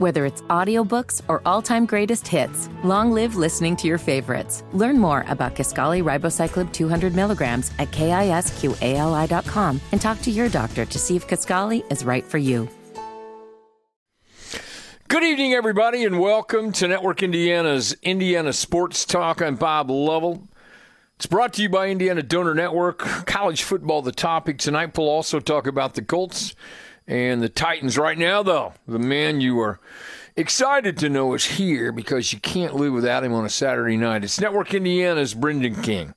Whether it's audiobooks or all-time greatest hits, long live listening to your favorites. Learn more about Kisqali Ribociclib 200 milligrams at kisqali.com and talk to your doctor to see if Kisqali is right for you. Good evening, everybody, and welcome to Network Indiana's Indiana Sports Talk. I'm Bob Lovell. It's brought to you by Indiana Donor Network. College football, the topic. Tonight, we'll also talk about the Colts and the Titans. Right now, though, the man you are excited to know is here because you can't live without him on a Saturday night. It's Network Indiana's Brendan King.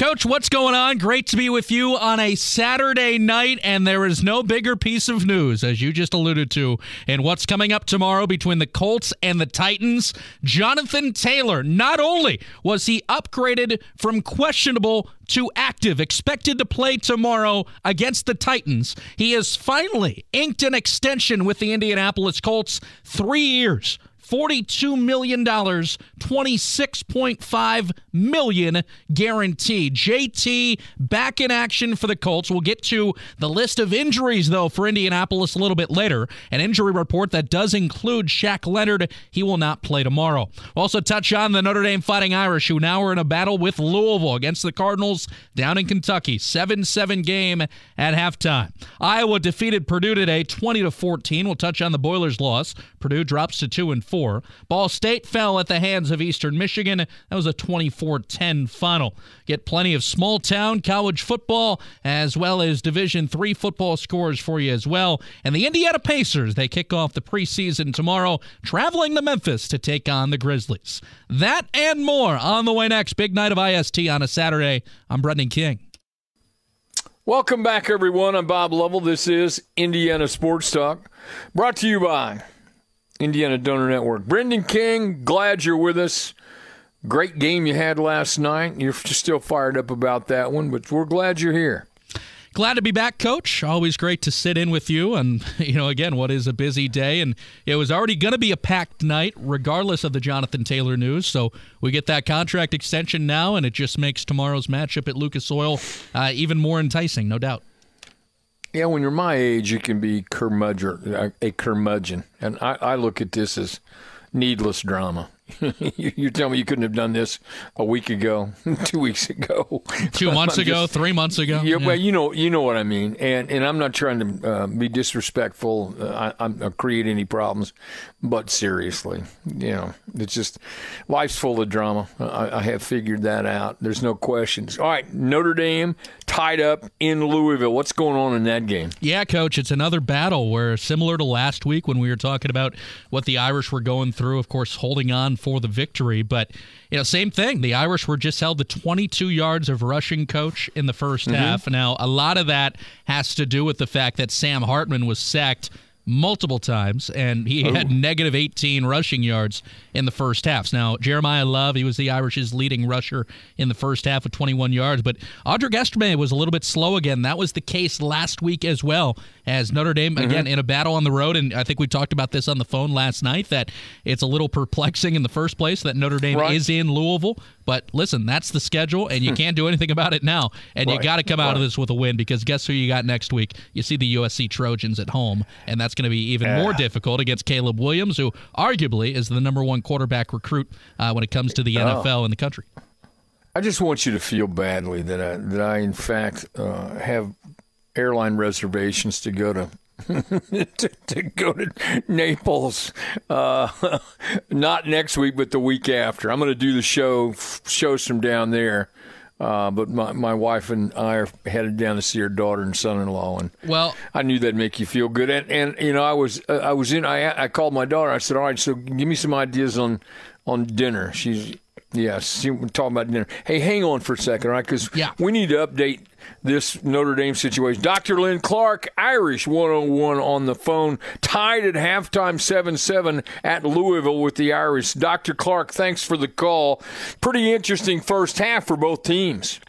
Coach, what's going on? Great to be with you on a Saturday night, and there is no bigger piece of news, as you just alluded to, in what's coming up tomorrow between the Colts and the Titans. Jonathan Taylor, not only was he upgraded from questionable to active, expected to play tomorrow against the Titans, he has finally inked an extension with the Indianapolis Colts, three years. $42 million, 26.5 million guaranteed. JT back in action for the Colts. We'll get to the list of injuries, though, for Indianapolis a little bit later. An injury report that does include Shaq Leonard. He will not play tomorrow. We'll also touch on the Notre Dame Fighting Irish, who now are in a battle with Louisville against the Cardinals down in Kentucky. 7 7 game at halftime. Iowa defeated Purdue today 20 to 14. We'll touch on the Boilers' loss. Purdue drops to 2 and 4 four. Ball State fell at the hands of Eastern Michigan. That was a 24 10 final. Get plenty of small town college football as well as Division three football scores for you as well. And the Indiana Pacers, they kick off the preseason tomorrow, traveling to Memphis to take on the Grizzlies. That and more on the way next. Big night of IST on a Saturday. I'm Brendan King. Welcome back, everyone. I'm Bob Lovell. This is Indiana Sports Talk, brought to you by Indiana Donor Network. Brendan King, glad you're with us. Great game you had last night. You're still fired up about that one, but we're glad you're here. Glad to be back, Coach. Always great to sit in with you. And, you know, again, what is a busy day. And it was already going to be a packed night, regardless of the Jonathan Taylor news. So we get that contract extension now, and it just makes tomorrow's matchup at Lucas Oil uh, even more enticing, no doubt. Yeah, when you're my age, you can be curmudgeon, uh, a curmudgeon, and I, I look at this as needless drama. you, you, tell me you couldn't have done this a week ago, two weeks ago, two months ago, just, three months ago. Yeah, yeah, well, you know, you know what I mean, and and I'm not trying to uh, be disrespectful. Uh, I, I create any problems, but seriously, you know, it's just life's full of drama. I, I, have figured that out. There's no questions. All right, Notre Dame tied up in Louisville. What's going on in that game? Yeah, coach, it's another battle where similar to last week when we were talking about what the Irish were going through, of course, holding on for the victory, but you know, same thing. The Irish were just held to 22 yards of rushing coach in the 1st mm-hmm. half. Now, a lot of that has to do with the fact that Sam Hartman was sacked multiple times, and he Ooh. had negative 18 rushing yards in the first half. Now, Jeremiyah Love, he was the Irish's leading rusher in the first half with 21 yards, but Audric Estime was a little bit slow again. That was the case last week as well, as Notre Dame, mm-hmm. again, in a battle on the road. And I think we talked about this on the phone last night that it's a little perplexing in the first place that Notre Dame right. is in Louisville. But listen, that's the schedule, and you can't do anything about it now. And right. you got to come out of this with a win because guess who you got next week? You see the USC Trojans at home, and that's going to be even yeah. more difficult against Caleb Williams, who arguably is the number one quarterback recruit uh, when it comes to the oh. NFL in the country. I just want you to feel badly that I, that I in fact, uh, have airline reservations to go to to, to, go to Naples, uh, not next week, but the week after. I'm going to do the show, shows from down there. Uh, but my, my wife and I are headed down to see her daughter and son-in-law, and well, I knew that'd make you feel good. And, and you know, I was uh, I was in. I I called my daughter. I said, "All right, so give me some ideas on on dinner." She's Yes, we're talking about dinner. Hey, hang on for a second, right? Because yeah. we need to update this Notre Dame situation. Dr. Len Clark, Irish 101 on the phone, tied at halftime 7 7 at Louisville with the Irish. Dr. Clark, thanks for the call. Pretty interesting first half for both teams.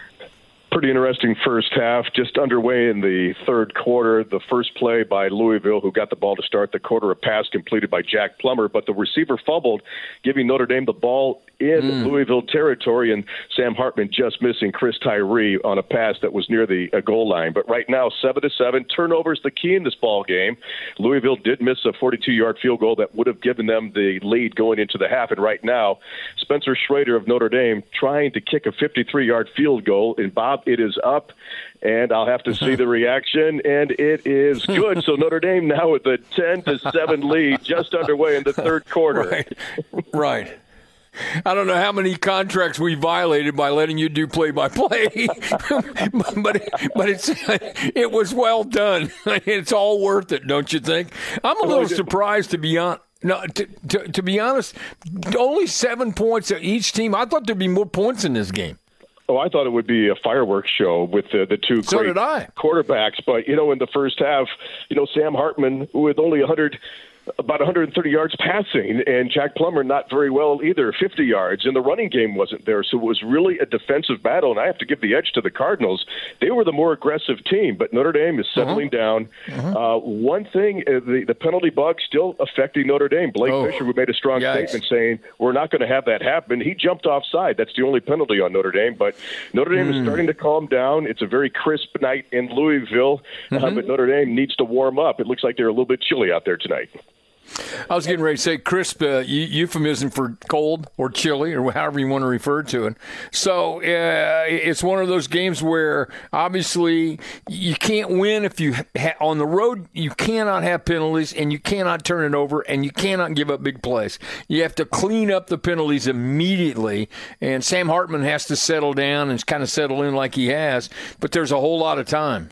Pretty interesting first half. Just underway in the third quarter. The first play by Louisville, who got the ball to start the quarter, a pass completed by Jack Plummer, but the receiver fumbled, giving Notre Dame the ball in mm. Louisville territory, and Sam Hartman just missing Chris Tyree on a pass that was near the uh, goal line. But right now, seven to seven, turnovers the key in this ball game. Louisville did miss a 42-yard field goal that would have given them the lead going into the half, and right now, Spencer Schrader of Notre Dame trying to kick a 53-yard field goal, and Bob, it is up and I'll have to see the reaction, and it is good. so Notre Dame now with a ten to seven lead, just underway in the third quarter. Right. right. I don't know how many contracts we violated by letting you do play by play, but but it's it was well done. It's all worth it, don't you think? I'm a oh, little surprised to be honest. No, to, to, to be honest, only seven points of each team. I thought there'd be more points in this game. Oh, I thought it would be a fireworks show with the, the two so great quarterbacks. But you know, in the first half, you know, Sam Hartman with only 100 about 130 yards passing, and Jack Plummer not very well either, 50 yards, and the running game wasn't there. So it was really a defensive battle, and I have to give the edge to the Cardinals. They were the more aggressive team, but Notre Dame is settling uh-huh. down. Uh-huh. Uh, one thing, uh, the, the penalty bug still affecting Notre Dame. Blake oh. Fisher made a strong Yikes. statement saying, We're not going to have that happen. He jumped offside. That's the only penalty on Notre Dame, but Notre Dame mm. is hmm. starting to calm down. It's a very crisp night in Louisville, uh, mm-hmm. uh, but Notre Dame needs to warm up. It looks like they're a little bit chilly out there tonight. I was getting ready to say crisp uh, euphemism for cold or chilly or however you want to refer to it. So uh, it's one of those games where obviously you can't win if you ha- on the road. You cannot have penalties and you cannot turn it over and you cannot give up big plays. You have to clean up the penalties immediately. And Sam Hartman has to settle down and kind of settle in like he has. But there's a whole lot of time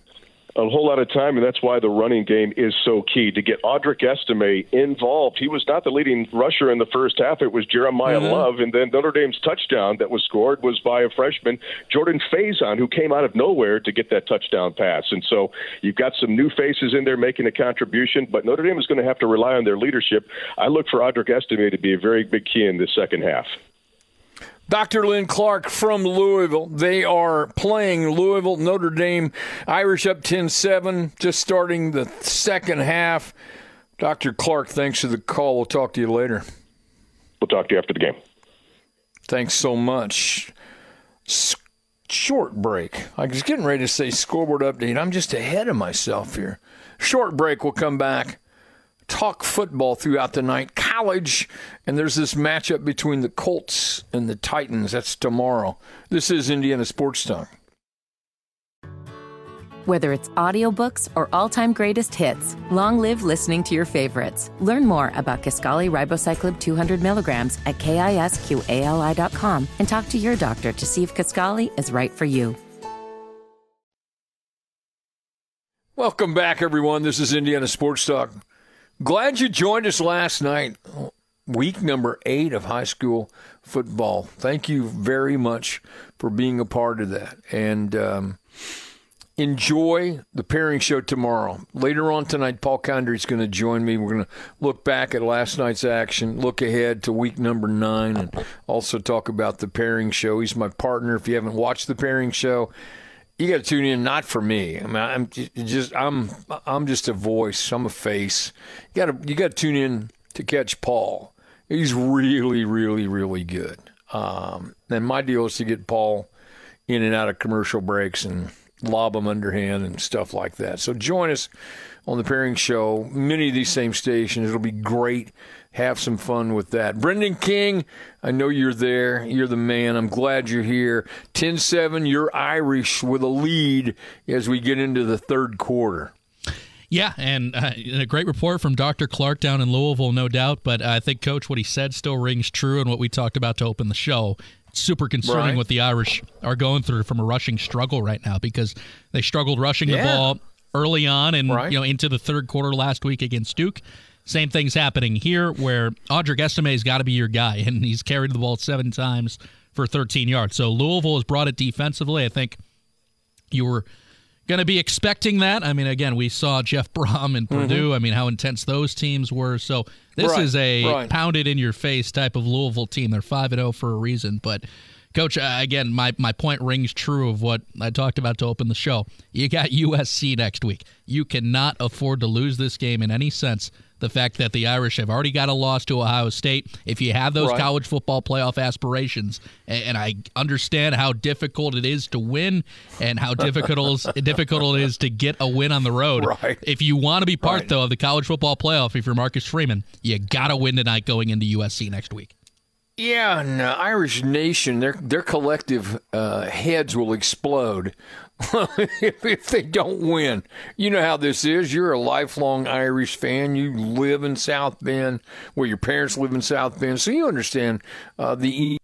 a whole lot of time, and that's why the running game is so key. To get Audric Estime involved, he was not the leading rusher in the first half. It was Jeremiyah mm-hmm. Love, and then Notre Dame's touchdown that was scored was by a freshman, Jordan Faison, who came out of nowhere to get that touchdown pass. And so you've got some new faces in there making a contribution, but Notre Dame is going to have to rely on their leadership. I look for Audric Estime to be a very big key in the second half. Dr. Len Clark from Louisville. They are playing Louisville, Notre Dame, Irish up 10 7, just starting the second half. Dr. Clark, thanks for the call. We'll talk to you later. We'll talk to you after the game. Thanks so much. short break. I was getting ready to say scoreboard update. I'm just ahead of myself here. Short break. We'll come back talk football throughout the night, college, and there's this matchup between the Colts and the Titans. That's tomorrow. This is Indiana Sports Talk. Whether it's audiobooks or all-time greatest hits, long live listening to your favorites. Learn more about Kisqali Ribociclib 200 milligrams at kisqali.com and talk to your doctor to see if Kisqali is right for you. Welcome back, everyone. This is Indiana Sports Talk. Glad you joined us last night. Week number eight of high school football. Thank you very much for being a part of that. And um, enjoy the pairing show tomorrow. Later on tonight, Paul Condry is going to join me. We're going to look back at last night's action, look ahead to week number nine, and also talk about the pairing show. He's my partner. If you haven't watched the pairing show, you got to tune in. Not for me. I mean, I'm just I'm I'm just a voice. I'm a face. You got to you got to tune in to catch Paul. He's really really really good. Um, and my deal is to get Paul in and out of commercial breaks and lob him underhand and stuff like that. So join us on the pairing show. Many of these same stations. It'll be great have some fun with that. Brendan King, I know you're there. You're the man. I'm glad you're here. 10 7, you're Irish with a lead as we get into the third quarter. Yeah, and uh, a great report from Dr. Clark down in Louisville, no doubt. But I think, Coach, what he said still rings true and what we talked about to open the show. super concerning right. what the Irish are going through from a rushing struggle right now because they struggled rushing yeah. the ball early on and right. you know into the third quarter last week against Duke. Same thing's happening here where Audric Estime's got to be your guy, and he's carried the ball seven times for 13 yards. So Louisville has brought it defensively. I think you were going to be expecting that. I mean, again, we saw Jeff Brohm and mm-hmm. Purdue. I mean, how intense those teams were. So this right, is a right. pounded in your face type of Louisville team. They're 5 0 for a reason, but Coach, uh, again, my, my point rings true of what I talked about to open the show. You got USC next week. You cannot afford to lose this game in any sense. The fact that the Irish have already got a loss to Ohio State. If you have those Right. college football playoff aspirations, and, and I understand how difficult it is to win and how difficult difficult it is to get a win on the road. Right. If you want to be part, Right. though, of the college football playoff, if you're Marcus Freeman, you got to win tonight going into USC next week. Yeah, and uh, Irish Nation, their their collective uh, heads will explode if, if they don't win. You know how this is. You're a lifelong Irish fan. You live in South Bend, where your parents live in South Bend, so you understand uh, the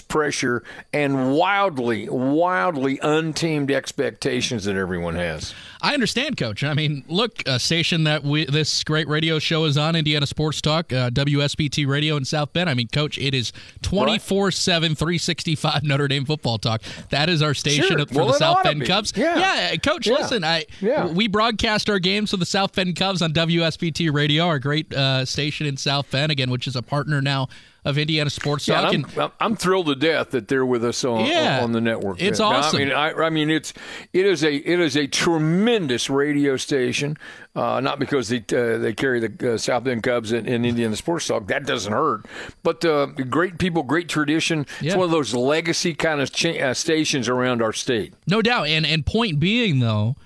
pressure and wildly, wildly untamed expectations that everyone has. I understand, Coach. I mean, look, a station that we this great radio show is on, Indiana Sports Talk, uh, WSBT Radio in South Bend. I mean, Coach, it is 24 7, 365 Notre Dame football talk. That is our station Sure. for Well, the South Bend be. Cubs. Yeah. Coach, Yeah. listen, I Yeah. we broadcast our games for the South Bend Cubs on WSBT Radio, our great uh, station in South Bend, again, which is a partner now of Indiana Sports Yeah, Talk. and I'm, I'm thrilled to death that they're with us on Yeah. on the network. It's Yeah. awesome. I mean, I, I mean, it's it is a it is a tremendous radio station. Uh, not because they uh, they carry the uh, South Bend Cubs in, in Indiana Sports Talk. That doesn't hurt. But uh, great people, great tradition. Yeah. It's one of those legacy kind of cha- uh, stations around our state. No doubt. And and point being though,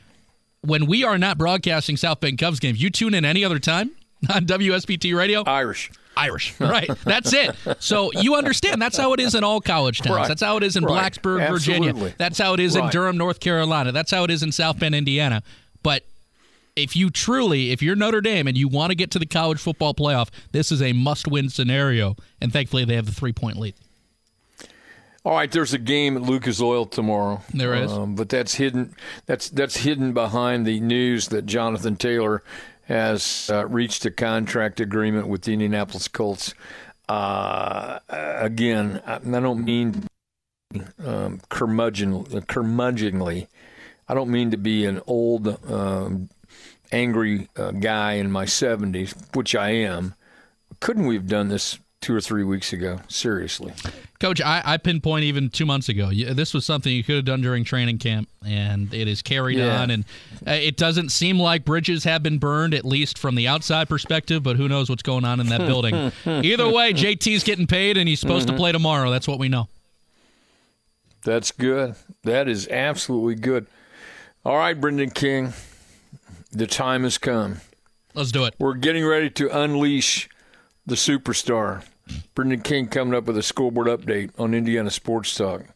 when we are not broadcasting South Bend Cubs games, you tune in any other time on WSBT radio. Irish. Irish, right? That's it. So you understand that's how it is in all college towns. Right. That's how it is in Right. Blacksburg, Virginia. That's how it is in Durham, North Carolina. That's how it is in South Bend, Indiana. But if you truly, if you're Notre Dame and you want to get to the college football playoff, this is a must-win scenario. And thankfully, they have the three-point lead. All right, there's a game at Lucas Oil tomorrow. There is. um, but that's hidden. That's that's hidden behind the news that Jonathan Taylor has uh, reached a contract agreement with the Indianapolis Colts. Uh, again, I, don't mean um, curmudgeon, curmudgeonly. I don't mean to be an old, um, angry uh, guy in my 70s, which I am. Couldn't we have done this two or three weeks ago? Seriously. Coach, I, I pinpoint even two months ago. You- This was something you could have done during training camp, and it is carried Yeah. on. And uh, it doesn't seem like bridges have been burned, at least from the outside perspective. But who knows what's going on in that building? Either way, JT's getting paid, and he's supposed to play tomorrow. That's what we know. That's good. That is absolutely good. All right, Brendan King, the time has come. Let's do it. We're getting ready to unleash the superstar. Brendan King coming up with a scoreboard update on Indiana Sports Talk.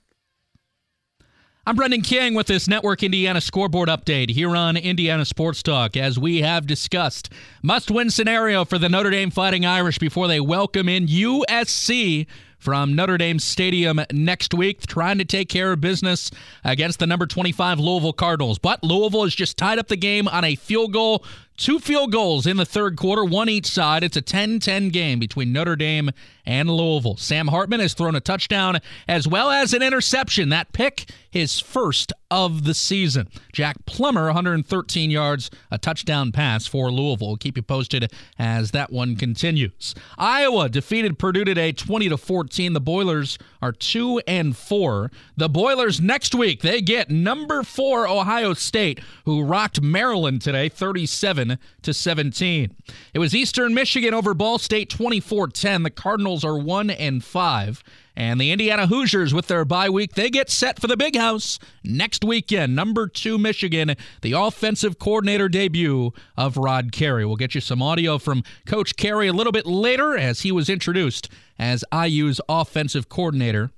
I'm Brendan King with this Network Indiana scoreboard update here on Indiana Sports Talk. As we have discussed, must win scenario for the Notre Dame Fighting Irish before they welcome in USC from Notre Dame Stadium next week, trying to take care of business against the number 25 Louisville Cardinals. But Louisville has just tied up the game on a field goal. Two field goals in the third quarter, one each side. It's a 10 10 game between Notre Dame and Louisville. Sam Hartman has thrown a touchdown as well as an interception. That pick, his first of the season. Jack Plummer, 113 yards, a touchdown pass for Louisville. We'll keep you posted as that one continues. Iowa defeated Purdue today 20 to 14. The Boilers are 2 and 4. The Boilers next week, they get number 4 Ohio State, who rocked Maryland today 37 to 17. It was Eastern Michigan over Ball State 24-10. The Cardinals are 1 and 5. And the Indiana Hoosiers, with their bye week, they get set for the big house next weekend. Number two, Michigan, the offensive coordinator debut of Rod Carey. We'll get you some audio from Coach Carey a little bit later as he was introduced as IU's offensive coordinator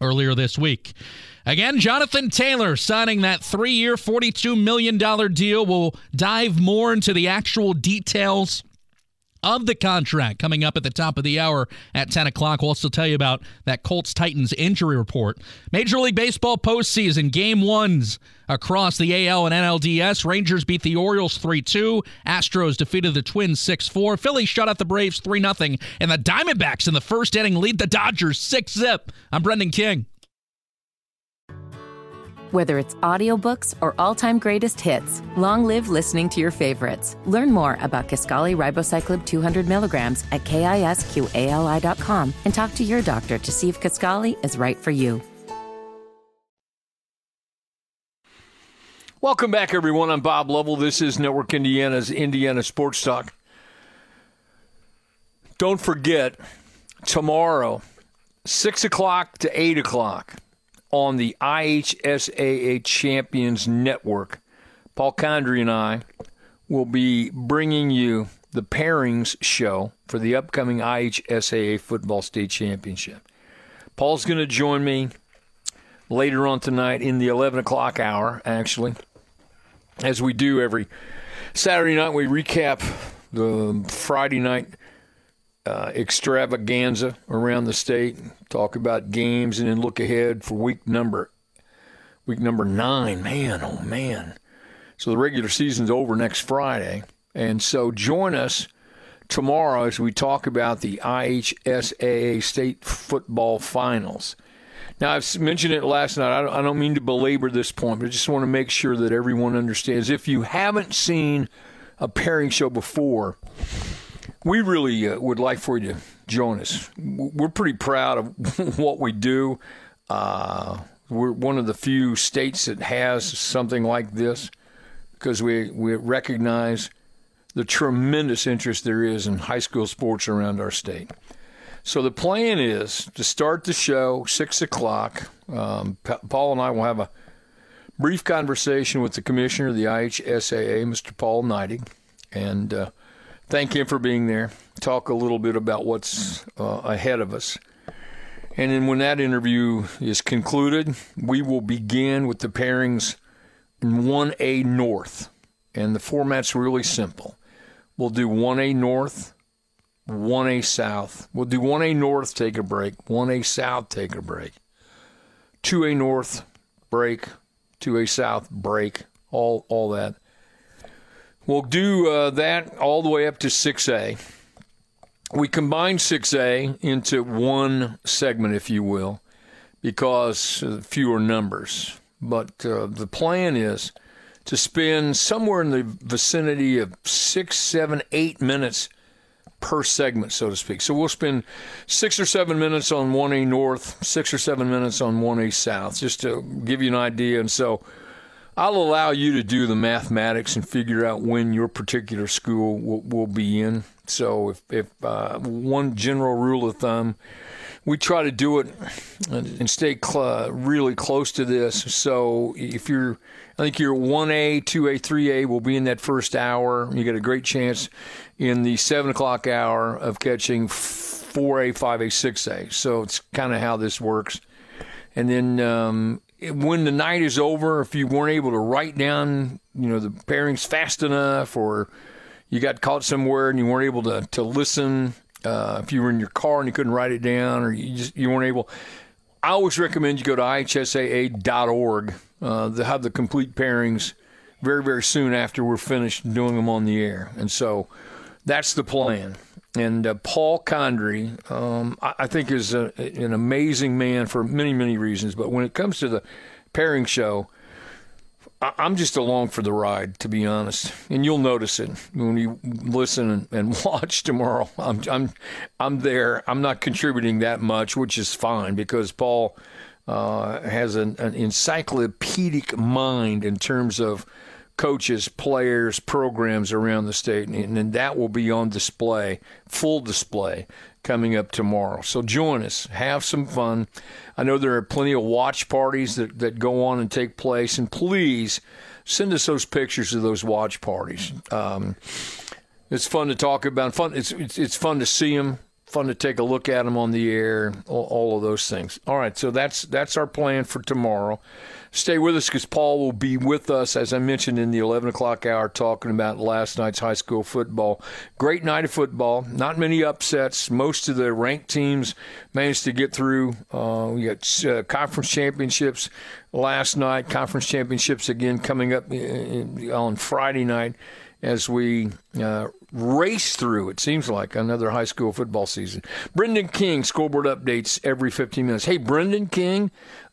earlier this week. Again, Jonathan Taylor signing that three year, $42 million deal. We'll dive more into the actual details of the contract coming up at the top of the hour at 10 o'clock. We'll also tell you about that Colts Titans injury report. Major League Baseball postseason game ones across the AL and NLDS. Rangers beat the Orioles 3 2. Astros defeated the Twins 6 4. Phillies shut out the Braves 3 0. And the Diamondbacks in the first inning lead the Dodgers 6 zip. I'm Brendan King. Whether it's audiobooks or all-time greatest hits, long live listening to your favorites. Learn more about Kisqali Ribociclib 200 milligrams at kisqali.com and talk to your doctor to see if Kisqali is right for you. Welcome back, everyone. I'm Bob Lovell. This is Network Indiana's Indiana Sports Talk. Don't forget, tomorrow, 6 o'clock to 8 o'clock, on the IHSAA Champions Network. Paul Condry and I will be bringing you the pairings show for the upcoming IHSAA Football State Championship. Paul's going to join me later on tonight in the 11 o'clock hour, actually, as we do every Saturday night. We recap the Friday night uh, extravaganza around the state, talk about games, and then look ahead for week number week number nine. Man, oh man! So the regular season's over next Friday, and so join us tomorrow as we talk about the IHSAA state football finals. Now, I've mentioned it last night. I don't, I don't mean to belabor this point, but I just want to make sure that everyone understands. If you haven't seen a pairing show before, we really uh, would like for you to join us. We're pretty proud of what we do. Uh, we're one of the few states that has something like this because we, we recognize the tremendous interest there is in high school sports around our state. So the plan is to start the show six o'clock. Um, Paul and I will have a brief conversation with the commissioner of the IHSAA, Mr. Paul Neidig, and uh, thank him for being there. Talk a little bit about what's uh, ahead of us. And then when that interview is concluded, we will begin with the pairings in 1A North. And the format's really simple. We'll do 1A North, 1A South. We'll do 1A North, take a break, 1A South, take a break. 2A North, break, 2A South, break, all, all that. We'll do uh, that all the way up to 6A. We combine 6A into one segment, if you will, because fewer numbers. But uh, the plan is to spend somewhere in the vicinity of six, seven, eight minutes per segment, so to speak. So we'll spend six or seven minutes on 1A North, six or seven minutes on 1A South, just to give you an idea. And so I'll allow you to do the mathematics and figure out when your particular school will, will be in. So, if, if uh, one general rule of thumb, we try to do it and stay cl- really close to this. So, if you're, I think your 1A, 2A, 3A will be in that first hour. You get a great chance in the 7 o'clock hour of catching 4A, 5A, 6A. So, it's kind of how this works. And then um, when the night is over, if you weren't able to write down, you know, the pairings fast enough, or you got caught somewhere and you weren't able to to listen, uh, if you were in your car and you couldn't write it down, or you just you weren't able, I always recommend you go to ihsaa.org. Uh, they have the complete pairings very very soon after we're finished doing them on the air, and so that's the plan. And uh, Paul Condry, um, I, I, think, is a, an amazing man for many, many reasons. But when it comes to the pairing show, I, am just along for the ride, to be honest. And you'll notice it when you listen and, and watch tomorrow. I'm, I'm, I'm there. I'm not contributing that much, which is fine because Paul uh, has an, an encyclopedic mind in terms of – coaches, players, programs around the state, and, and that will be on display, full display, coming up tomorrow. So join us, have some fun. I know there are plenty of watch parties that, that go on and take place, and please send us those pictures of those watch parties. Um, it's fun to talk about. Fun. It's, it's it's fun to see them. Fun to take a look at them on the air. All, all of those things. All right. So that's that's our plan for tomorrow stay with us because Paul will be with us, as I mentioned in the 11 o'clock hour, talking about last night's high school football. Great night of football. Not many upsets. Most of the ranked teams managed to get through. Uh, we got uh, conference championships last night, conference championships again coming up uh, on Friday night as we uh, race through, it seems like, another high school football season. Brendan King, scoreboard updates every 15 minutes. Hey, Brendan King,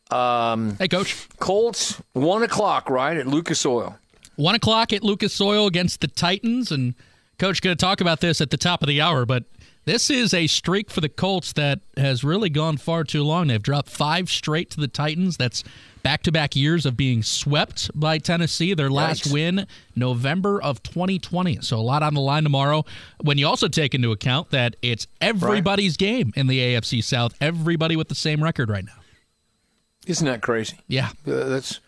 Um, hey, coach. Colts, one o'clock, right at Lucas Oil. One o'clock at Lucas Oil against the Titans, and coach going to talk about this at the top of the hour, but this is a streak for the Colts that has really gone far too long. They've dropped five straight to the Titans. That's back to back years of being swept by Tennessee. Their last Yikes. win, November of 2020. So a lot on the line tomorrow. When you also take into account that it's everybody's right. game in the AFC South, everybody with the same record right now. Isn't that crazy? Yeah. Uh, that's.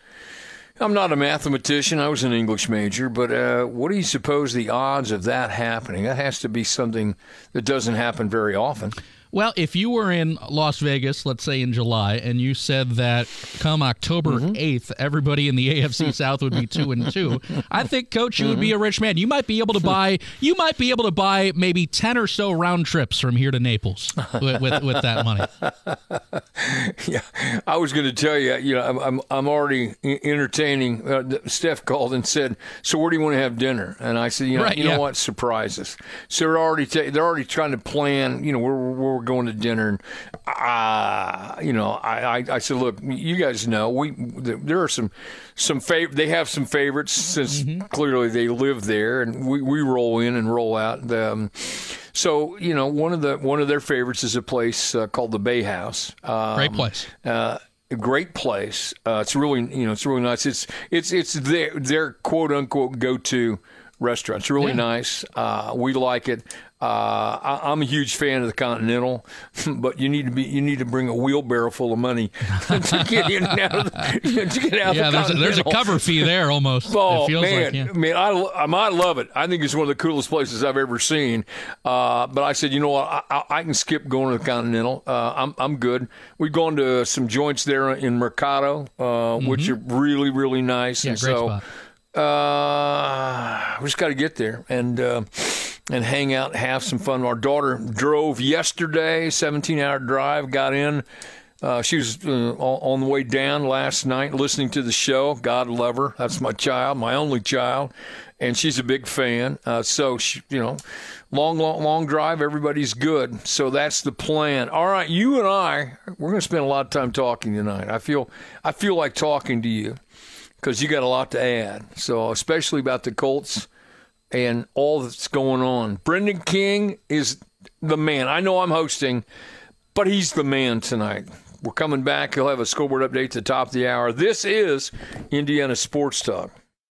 I'm not a mathematician. I was an English major, but uh, what do you suppose the odds of that happening? That has to be something that doesn't happen very often. Well, if you were in Las Vegas, let's say in July, and you said that come October mm-hmm. 8th, everybody in the AFC South would be 2 and 2, I think coach you mm-hmm. would be a rich man. You might be able to buy you might be able to buy maybe 10 or so round trips from here to Naples with with, with that money. yeah. I was going to tell you, you know, I'm I'm, I'm already entertaining uh, Steph called and said, "So where do you want to have dinner?" And I said, "You know, right, you yeah. know what? Surprises." So they're already ta- they're already trying to plan, you know, where we're going to dinner, and uh, you know, I, I, I said, look, you guys know we there are some some fav- they have some favorites since mm-hmm. clearly they live there, and we, we roll in and roll out. Um, so you know, one of the one of their favorites is a place uh, called the Bay House. Um, Great place. Uh, a great place. Uh, it's really you know it's really nice. It's it's it's their their quote unquote go to restaurant. It's really yeah. nice. Uh, we like it. Uh, I, am a huge fan of the Continental, but you need to be you need to bring a wheelbarrow full of money to get in and out of the, to get out yeah, the there's, a, there's a cover fee there almost. Oh man, like, yeah. man, I, I might love it. I think it's one of the coolest places I've ever seen. Uh, but I said, you know what, I, I, I, can skip going to the Continental. Uh, I'm I'm good. We've gone to some joints there in Mercato, uh, mm-hmm. which are really really nice. Yeah, and great so, spot. Uh, we just got to get there and uh, and hang out and have some fun. Our daughter drove yesterday, 17 hour drive, got in. Uh, she was uh, on the way down last night listening to the show. God love her. That's my child, my only child. And she's a big fan. Uh, so, she, you know, long, long, long drive. Everybody's good. So that's the plan. All right, you and I, we're going to spend a lot of time talking tonight. I feel, I feel like talking to you because you got a lot to add. So, especially about the Colts and all that's going on. Brendan King is the man. I know I'm hosting, but he's the man tonight. We're coming back. He'll have a scoreboard update at the top of the hour. This is Indiana Sports Talk.